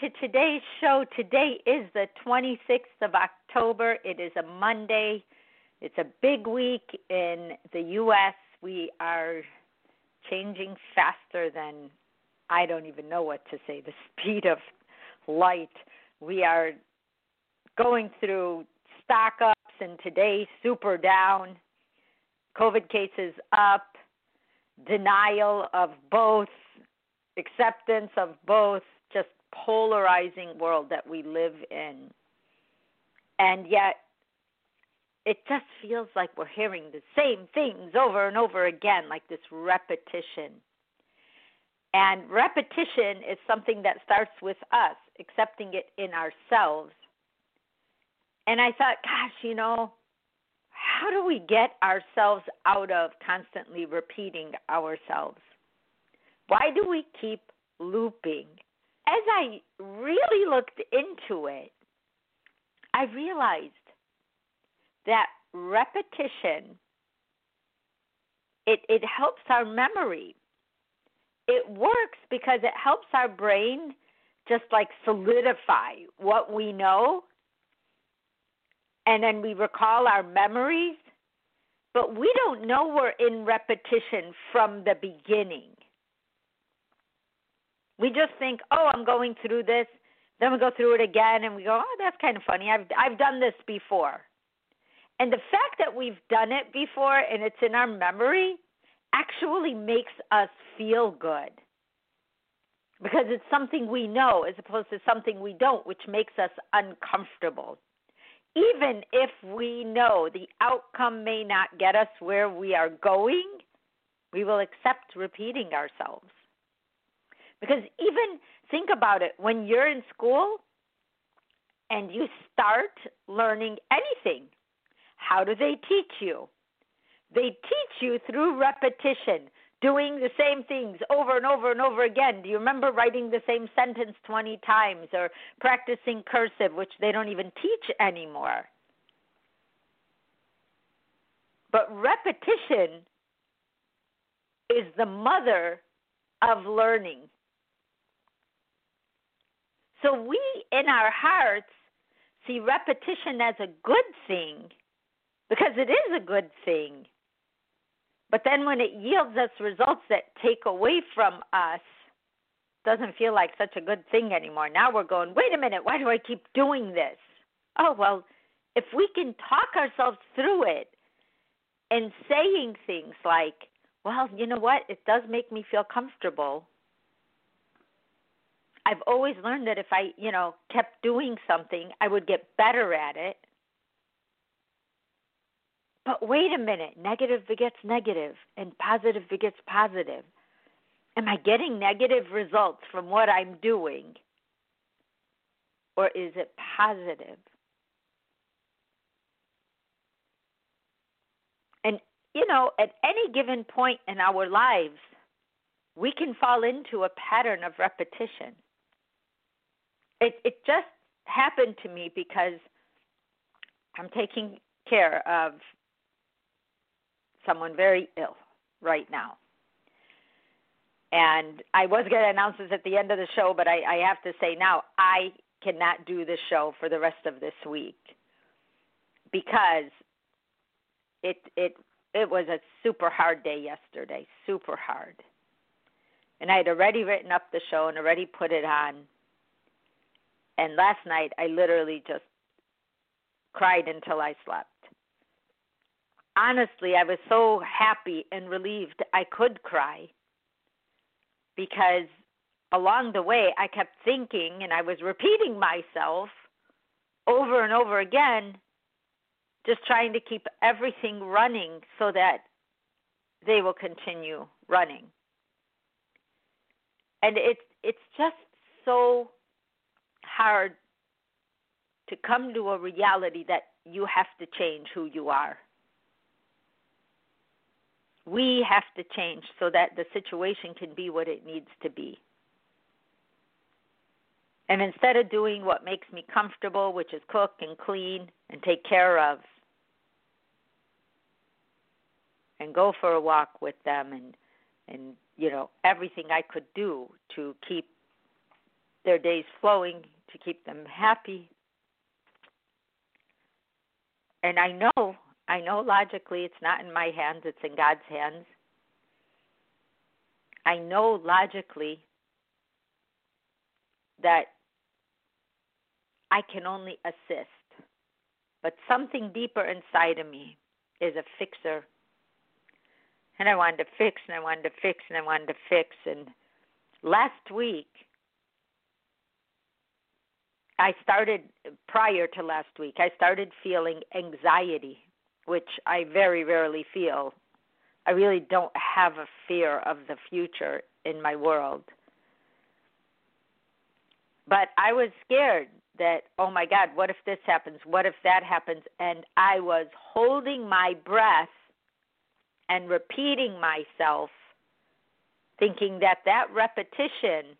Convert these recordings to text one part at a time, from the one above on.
To today's show. Today is the 26th of October. It is a Monday. It's a big week in the U.S. We are changing faster than I don't even know what to say, the speed of light. We are going through stock ups, and today, super down. COVID cases up, denial of both acceptance of both polarizing world that we live in. And yet it just feels like we're hearing the same things over and over again like this repetition. And repetition is something that starts with us accepting it in ourselves. And i thought gosh you know how do we get ourselves out of constantly repeating ourselves? Why do we keep looping? As I really looked into it, I realized that repetition it it helps our memory. It works because it helps our brain just like solidify what we know and then we recall our memories, but we don't know we're in repetition from the beginning. We just think, oh, I'm going through this. Then we go through it again and we go, oh, that's kind of funny. I've I've done this before. And the fact that we've done it before and it's in our memory actually makes us feel good. Because it's something we know as opposed to something we don't, which makes us uncomfortable. Even if we know the outcome may not get us where we are going, we will accept repeating ourselves. Because even think about it when you're in school and you start learning anything, how do they teach you? They teach you through repetition, doing the same things over and over and over again. Do you remember writing the same sentence 20 times or practicing cursive, which they don't even teach anymore? But repetition is the mother of learning. So we, in our hearts, see repetition as a good thing because it is a good thing. But then when it yields us results that take away from us, doesn't feel like such a good thing anymore. Now we're going, wait a minute, why do I keep doing this? Oh, well, if we can talk ourselves through it and saying things like, well, you know what, it does make me feel comfortable I've always learned that if I, you know, kept doing something, I would get better at it. But wait a minute, negative begets negative and positive begets positive. Am I getting negative results from what I'm doing? Or is it positive? And, you know, at any given point in our lives, we can fall into a pattern of repetition it it just happened to me because I'm taking care of someone very ill right now. And I was going to announce this at the end of the show, but I, I have to say now I cannot do the show for the rest of this week because it it it was a super hard day yesterday, super hard. And I had already written up the show and already put it on and last night I literally just cried until I slept. Honestly, I was so happy and relieved I could cry because along the way, I kept thinking and I was repeating myself over and over again, just trying to keep everything running so that they will continue running. And it's it's just so hard to come to a reality that you have to change who you are. We have to change so that the situation can be what it needs to be. And instead of doing what makes me comfortable, which is cook and clean and take care of, and go for a walk with them and and you know everything I could do to keep their days flowing, to keep them happy. And I know, I know logically it's not in my hands, it's in God's hands. I know logically that I can only assist. But something deeper inside of me is a fixer. And I wanted to fix and I wanted to fix and I wanted to fix. And last week, I started prior to last week, I started feeling anxiety, which I very rarely feel. I really don't have a fear of the future in my world. But I was scared that, oh my God, what if this happens? What if that happens? And I was holding my breath and repeating myself, thinking that that repetition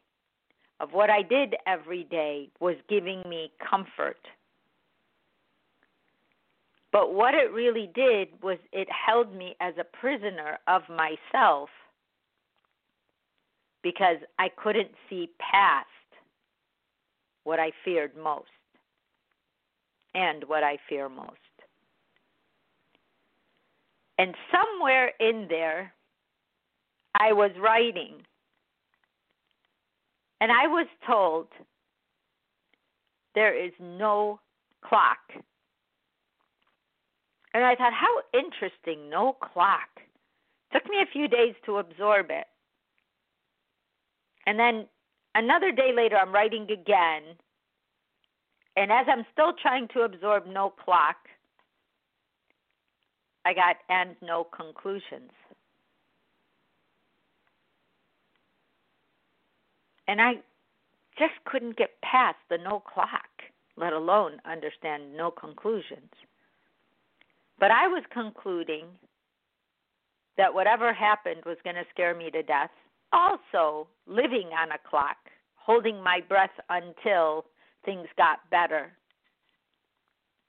of what I did every day was giving me comfort. But what it really did was it held me as a prisoner of myself because I couldn't see past what I feared most and what I fear most. And somewhere in there, I was writing and I was told there is no clock. And I thought, how interesting, no clock. Took me a few days to absorb it. And then another day later, I'm writing again. And as I'm still trying to absorb no clock, I got and no conclusions. And I just couldn't get past the no clock, let alone understand no conclusions. But I was concluding that whatever happened was going to scare me to death. Also, living on a clock, holding my breath until things got better,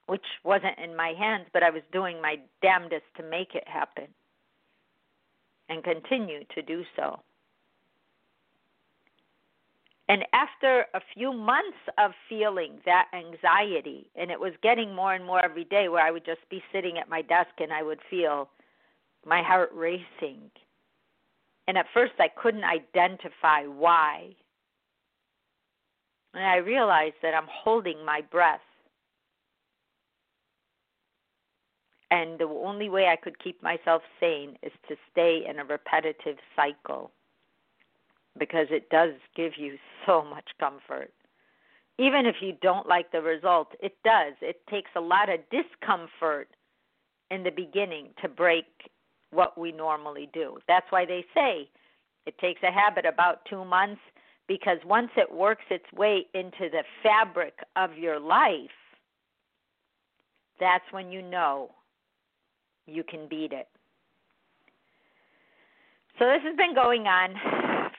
which wasn't in my hands, but I was doing my damnedest to make it happen and continue to do so. And after a few months of feeling that anxiety, and it was getting more and more every day, where I would just be sitting at my desk and I would feel my heart racing. And at first, I couldn't identify why. And I realized that I'm holding my breath. And the only way I could keep myself sane is to stay in a repetitive cycle because it does give you so much comfort. Even if you don't like the result, it does. It takes a lot of discomfort in the beginning to break what we normally do. That's why they say it takes a habit about two months because once it works its way into the fabric of your life, that's when you know you can beat it. So this has been going on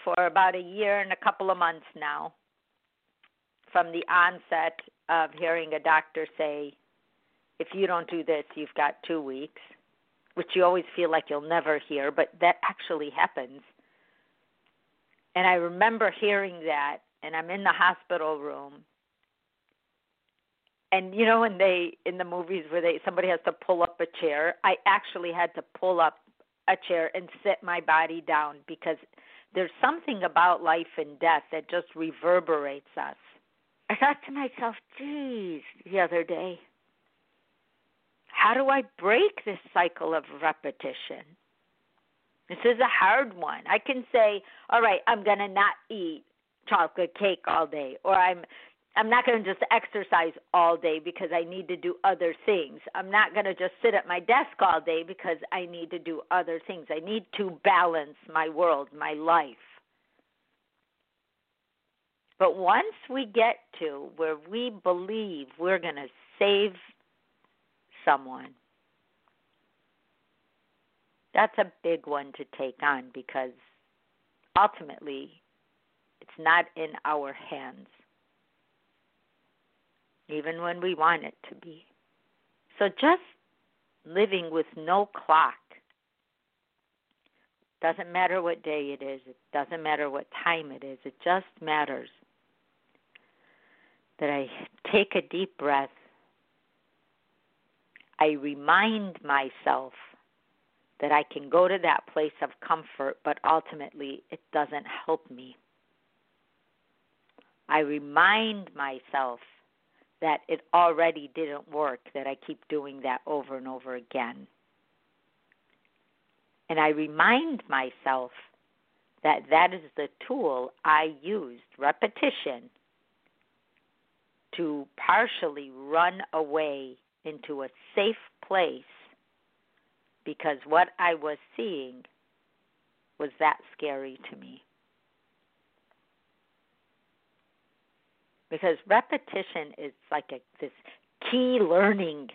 for about a year and a couple of months now from the onset of hearing a doctor say, if you don't do this, you've got two weeks, which you always feel like you'll never hear, but that actually happens. And I remember hearing that, and I'm in the hospital room. And you know when they in the movies where they somebody has to pull up a chair, I actually had to pull up a chair and sit my body down because there's something about life and death that just reverberates us. I thought to myself, geez, the other day, how do I break this cycle of repetition? This is a hard one. I can say, all right, I'm going to not eat chocolate cake all day or I'm I'm not going to just exercise all day because I need to do other things. I'm not going to just sit at my desk all day because I need to do other things. I need to balance my world, my life. But once we get to where we believe we're going to save someone, that's a big one to take on because ultimately it's not in our hands, even when we want it to be. So just living with no clock. Doesn't matter what day it is, it doesn't matter what time it is, it just matters that I take a deep breath. I remind myself that I can go to that place of comfort, but ultimately it doesn't help me. I remind myself that it already didn't work, that I keep doing that over and over again. And I remind myself that that is the tool I used, repetition, to partially run away into a safe place because what I was seeing was that scary to me. Because repetition is like a, this key learning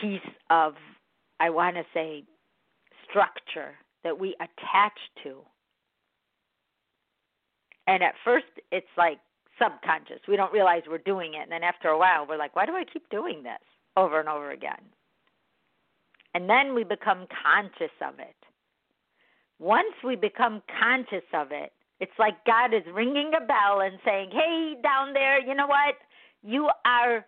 piece of, I want to say, structure that we attach to. And at first, it's like subconscious. We don't realize we're doing it. And then after a while, we're like, why do I keep doing this over and over again? And then we become conscious of it. Once we become conscious of it, it's like God is ringing a bell and saying, hey, down there, you know what? You are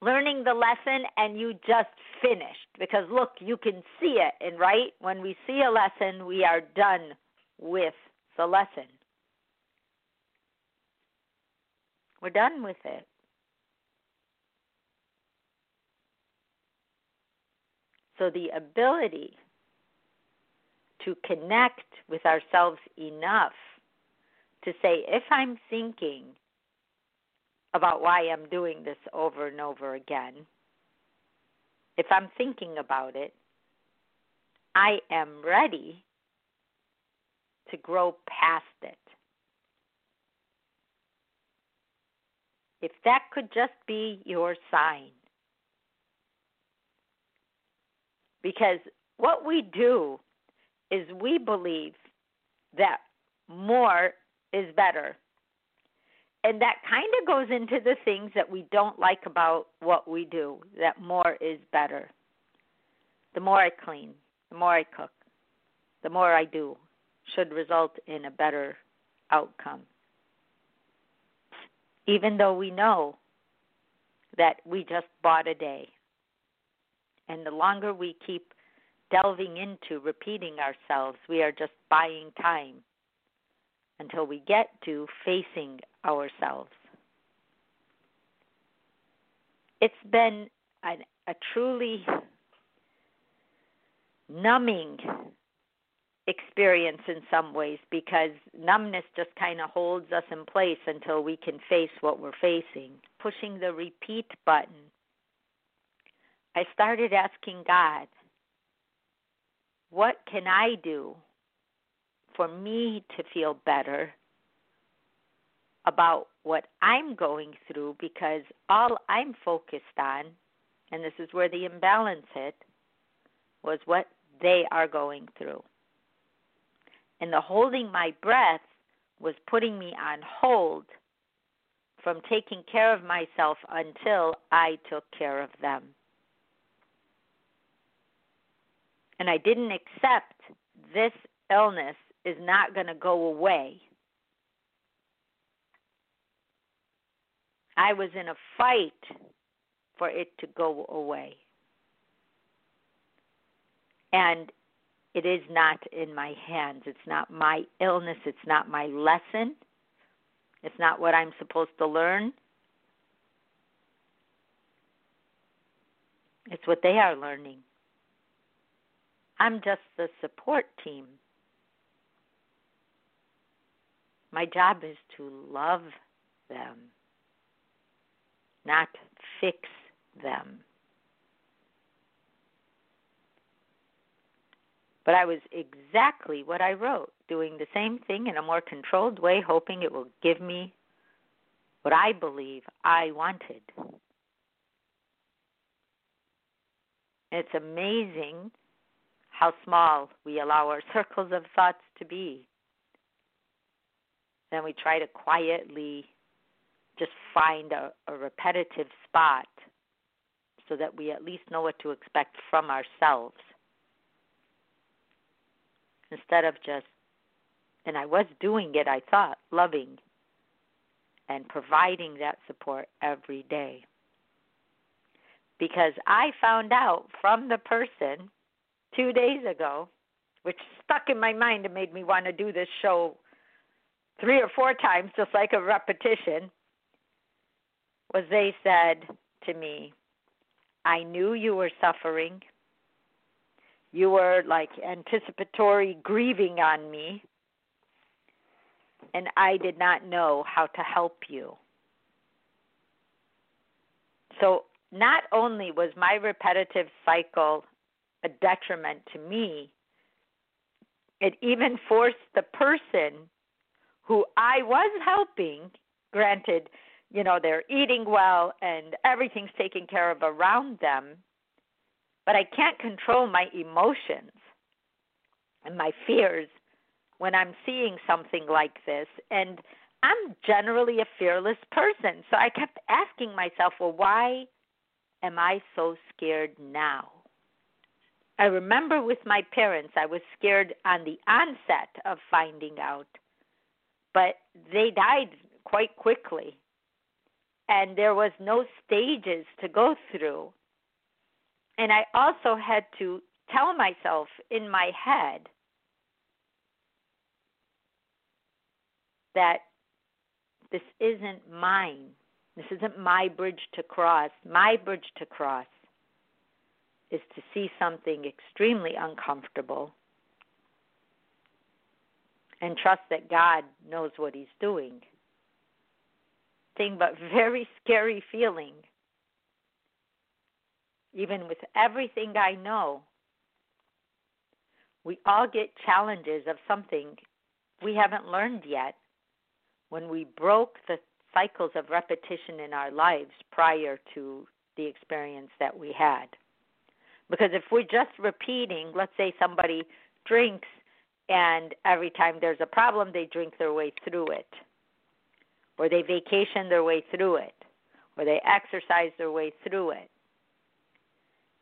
learning the lesson and you just finished. Because look, you can see it. And right, when we see a lesson, we are done with the lesson. We're done with it. So the ability to connect with ourselves enough to say, if I'm thinking about why I'm doing this over and over again, if I'm thinking about it, I am ready to grow past it. If that could just be your sign. Because what we do is we believe that more is better. And that kind of goes into the things that we don't like about what we do, that more is better. The more I clean, the more I cook, the more I do should result in a better outcome even though we know that we just bought a day. And the longer we keep delving into repeating ourselves, we are just buying time until we get to facing ourselves. It's been a, a truly numbing experience in some ways because numbness just kind of holds us in place until we can face what we're facing. Pushing the repeat button, I started asking God, what can I do for me to feel better about what I'm going through because all I'm focused on, and this is where the imbalance hit, was what they are going through and the holding my breath was putting me on hold from taking care of myself until I took care of them. And I didn't accept this illness is not going to go away. I was in a fight for it to go away. And it is not in my hands. It's not my illness. It's not my lesson. It's not what I'm supposed to learn. It's what they are learning. I'm just the support team. My job is to love them, not fix them. But I was exactly what I wrote, doing the same thing in a more controlled way, hoping it will give me what I believe I wanted. It's amazing how small we allow our circles of thoughts to be. Then we try to quietly just find a, a repetitive spot so that we at least know what to expect from ourselves instead of just, and I was doing it, I thought, loving and providing that support every day. Because I found out from the person two days ago, which stuck in my mind and made me want to do this show three or four times, just like a repetition, was they said to me, I knew you were suffering you were like anticipatory grieving on me, and I did not know how to help you. So, not only was my repetitive cycle a detriment to me, it even forced the person who I was helping, granted, you know, they're eating well and everything's taken care of around them, but I can't control my emotions and my fears when I'm seeing something like this. And I'm generally a fearless person. So I kept asking myself, well, why am I so scared now? I remember with my parents, I was scared on the onset of finding out, but they died quite quickly. And there was no stages to go through and I also had to tell myself in my head that this isn't mine. This isn't my bridge to cross. My bridge to cross is to see something extremely uncomfortable and trust that God knows what He's doing. Thing but very scary feeling even with everything I know, we all get challenges of something we haven't learned yet when we broke the cycles of repetition in our lives prior to the experience that we had. Because if we're just repeating, let's say somebody drinks and every time there's a problem, they drink their way through it, or they vacation their way through it, or they exercise their way through it.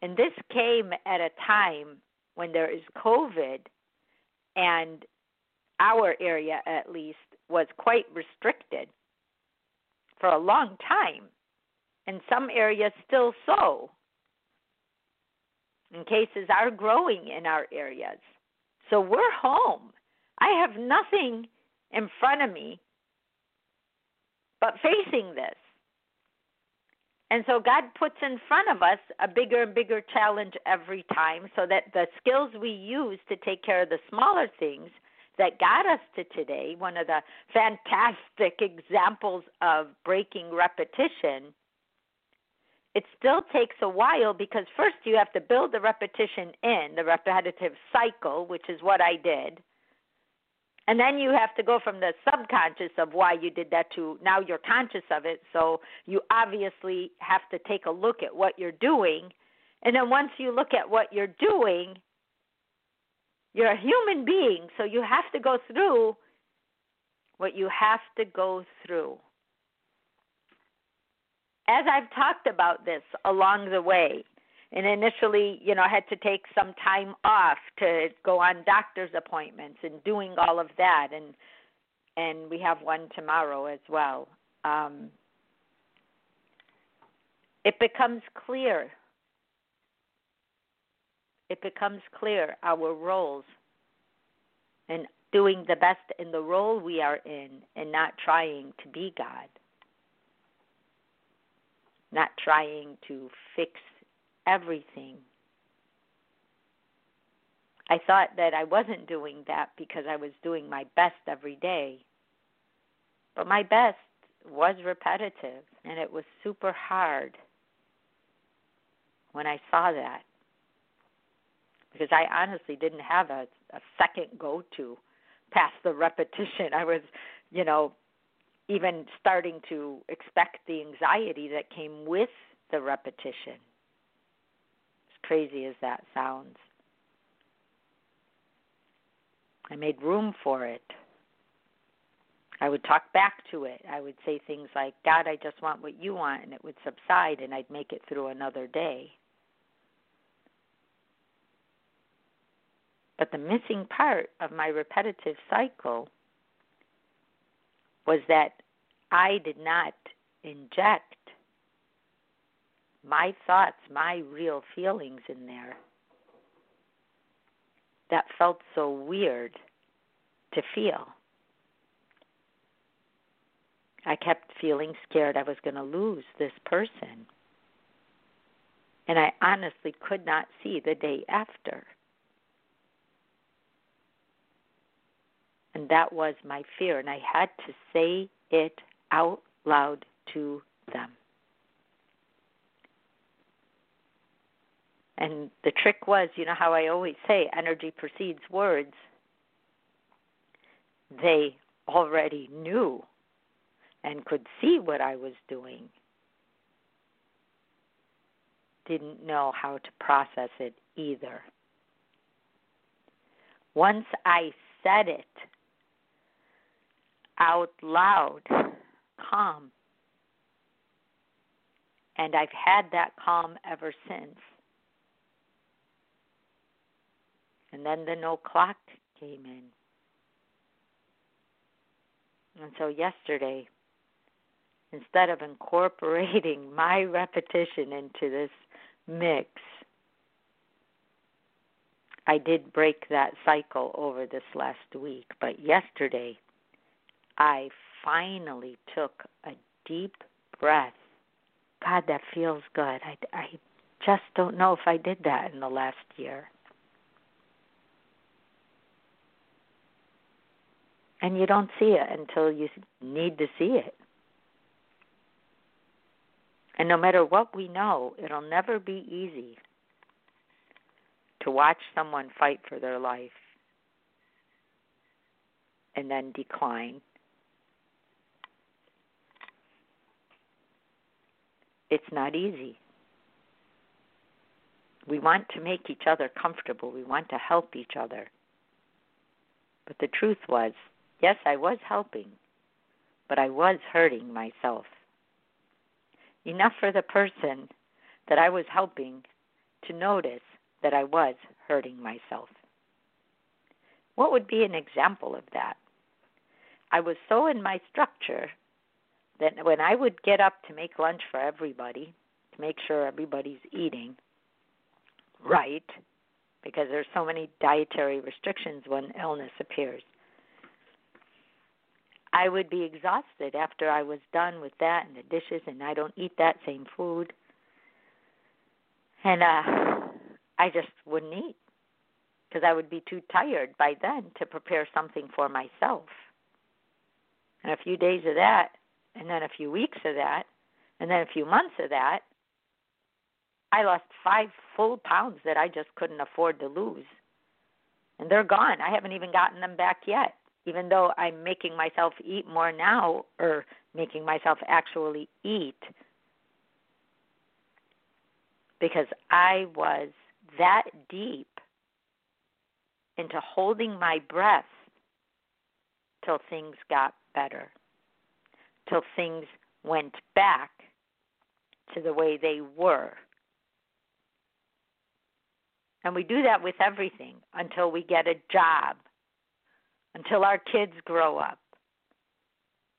And this came at a time when there is COVID, and our area at least was quite restricted for a long time, and some areas still so. And cases are growing in our areas. So we're home. I have nothing in front of me but facing this. And so God puts in front of us a bigger and bigger challenge every time so that the skills we use to take care of the smaller things that got us to today, one of the fantastic examples of breaking repetition, it still takes a while because first you have to build the repetition in, the repetitive cycle, which is what I did. And then you have to go from the subconscious of why you did that to now you're conscious of it. So you obviously have to take a look at what you're doing. And then once you look at what you're doing, you're a human being. So you have to go through what you have to go through. As I've talked about this along the way, and initially, you know, I had to take some time off to go on doctor's appointments and doing all of that, and and we have one tomorrow as well. Um, it becomes clear. It becomes clear our roles and doing the best in the role we are in and not trying to be God, not trying to fix everything. I thought that I wasn't doing that because I was doing my best every day. But my best was repetitive, and it was super hard when I saw that because I honestly didn't have a, a second go to past the repetition. I was, you know, even starting to expect the anxiety that came with the repetition. As crazy as that sounds. I made room for it. I would talk back to it. I would say things like, God, I just want what you want, and it would subside, and I'd make it through another day. But the missing part of my repetitive cycle was that I did not inject my thoughts, my real feelings in there. That felt so weird to feel. I kept feeling scared I was going to lose this person. And I honestly could not see the day after. And that was my fear. And I had to say it out loud to them. And the trick was, you know how I always say, energy precedes words. They already knew and could see what I was doing, didn't know how to process it either. Once I said it, out loud, calm. And I've had that calm ever since. And then the no clock came in. And so yesterday, instead of incorporating my repetition into this mix, I did break that cycle over this last week. But yesterday, I finally took a deep breath. God, that feels good. I, I just don't know if I did that in the last year. And you don't see it until you need to see it. And no matter what we know, it'll never be easy to watch someone fight for their life and then decline It's not easy. We want to make each other comfortable. We want to help each other. But the truth was, yes, I was helping, but I was hurting myself. Enough for the person that I was helping to notice that I was hurting myself. What would be an example of that? I was so in my structure that when I would get up to make lunch for everybody, to make sure everybody's eating right, because there's so many dietary restrictions when illness appears. I would be exhausted after I was done with that and the dishes, and I don't eat that same food. And uh, I just wouldn't eat because I would be too tired by then to prepare something for myself. And a few days of that, and then a few weeks of that, and then a few months of that, I lost five full pounds that I just couldn't afford to lose. And they're gone. I haven't even gotten them back yet, even though I'm making myself eat more now or making myself actually eat because I was that deep into holding my breath till things got better till things went back to the way they were. And we do that with everything until we get a job, until our kids grow up,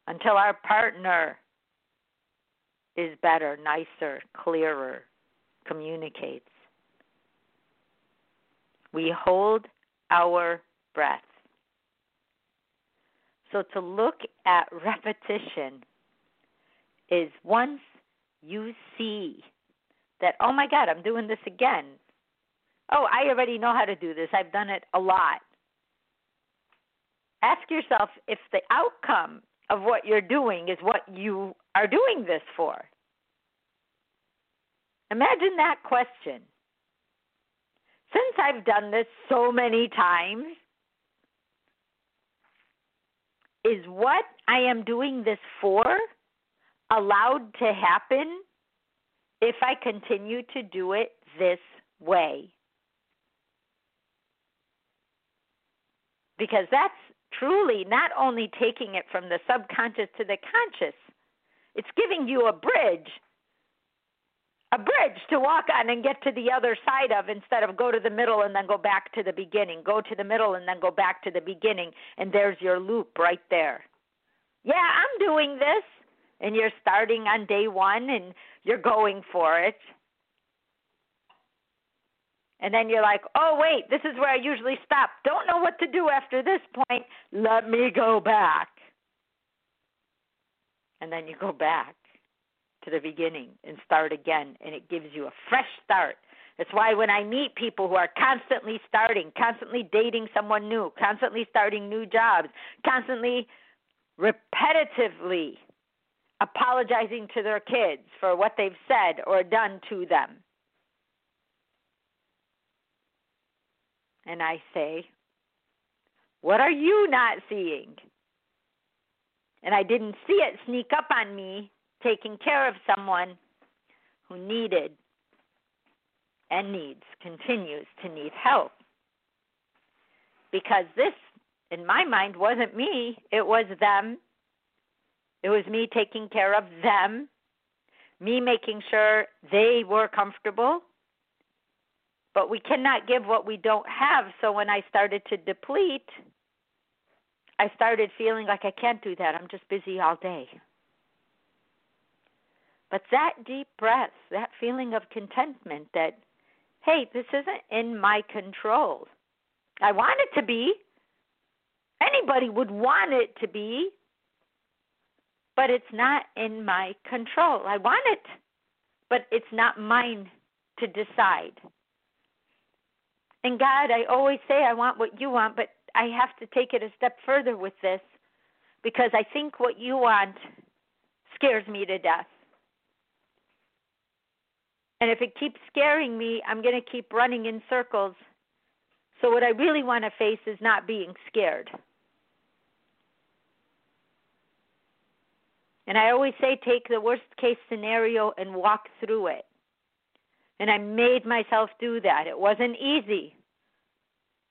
until our partner is better, nicer, clearer, communicates. We hold our breath. So to look at repetition is once you see that, oh my God, I'm doing this again. Oh, I already know how to do this. I've done it a lot. Ask yourself if the outcome of what you're doing is what you are doing this for? Imagine that question. Since I've done this so many times, is what I am doing this for allowed to happen if I continue to do it this way? Because that's truly not only taking it from the subconscious to the conscious, it's giving you a bridge a bridge to walk on and get to the other side of instead of go to the middle and then go back to the beginning. Go to the middle and then go back to the beginning, and there's your loop right there. Yeah, I'm doing this, and you're starting on day one and you're going for it. And then you're like, oh, wait, this is where I usually stop. Don't know what to do after this point. Let me go back. And then you go back to the beginning and start again, and it gives you a fresh start. That's why when I meet people who are constantly starting, constantly dating someone new, constantly starting new jobs, constantly repetitively apologizing to their kids for what they've said or done to them. And I say, What are you not seeing? And I didn't see it sneak up on me taking care of someone who needed and needs, continues to need help. Because this, in my mind, wasn't me, it was them. It was me taking care of them, me making sure they were comfortable. But we cannot give what we don't have. So when I started to deplete, I started feeling like I can't do that. I'm just busy all day. But that deep breath, that feeling of contentment that, hey, this isn't in my control. I want it to be. Anybody would want it to be. But it's not in my control. I want it, but it's not mine to decide. And God, I always say I want what you want, but I have to take it a step further with this because I think what you want scares me to death. And if it keeps scaring me, I'm going to keep running in circles. So, what I really want to face is not being scared. And I always say, take the worst case scenario and walk through it. And I made myself do that. It wasn't easy,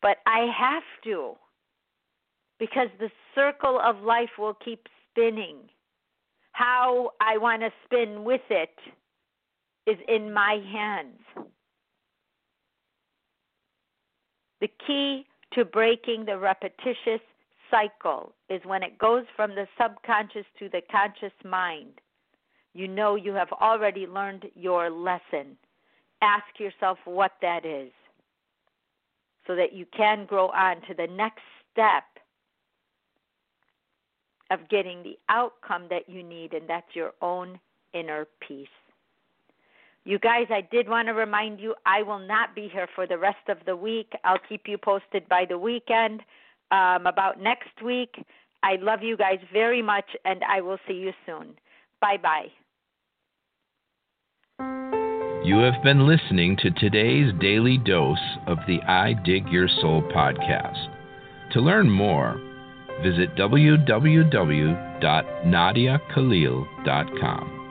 but I have to because the circle of life will keep spinning. How I want to spin with it is in my hands. The key to breaking the repetitious cycle is when it goes from the subconscious to the conscious mind. You know you have already learned your lesson. Ask yourself what that is so that you can grow on to the next step of getting the outcome that you need, and that's your own inner peace. You guys, I did want to remind you I will not be here for the rest of the week. I'll keep you posted by the weekend um, about next week. I love you guys very much, and I will see you soon. Bye bye. You have been listening to today's daily dose of the I Dig Your Soul podcast. To learn more, visit www.nadiakhalil.com.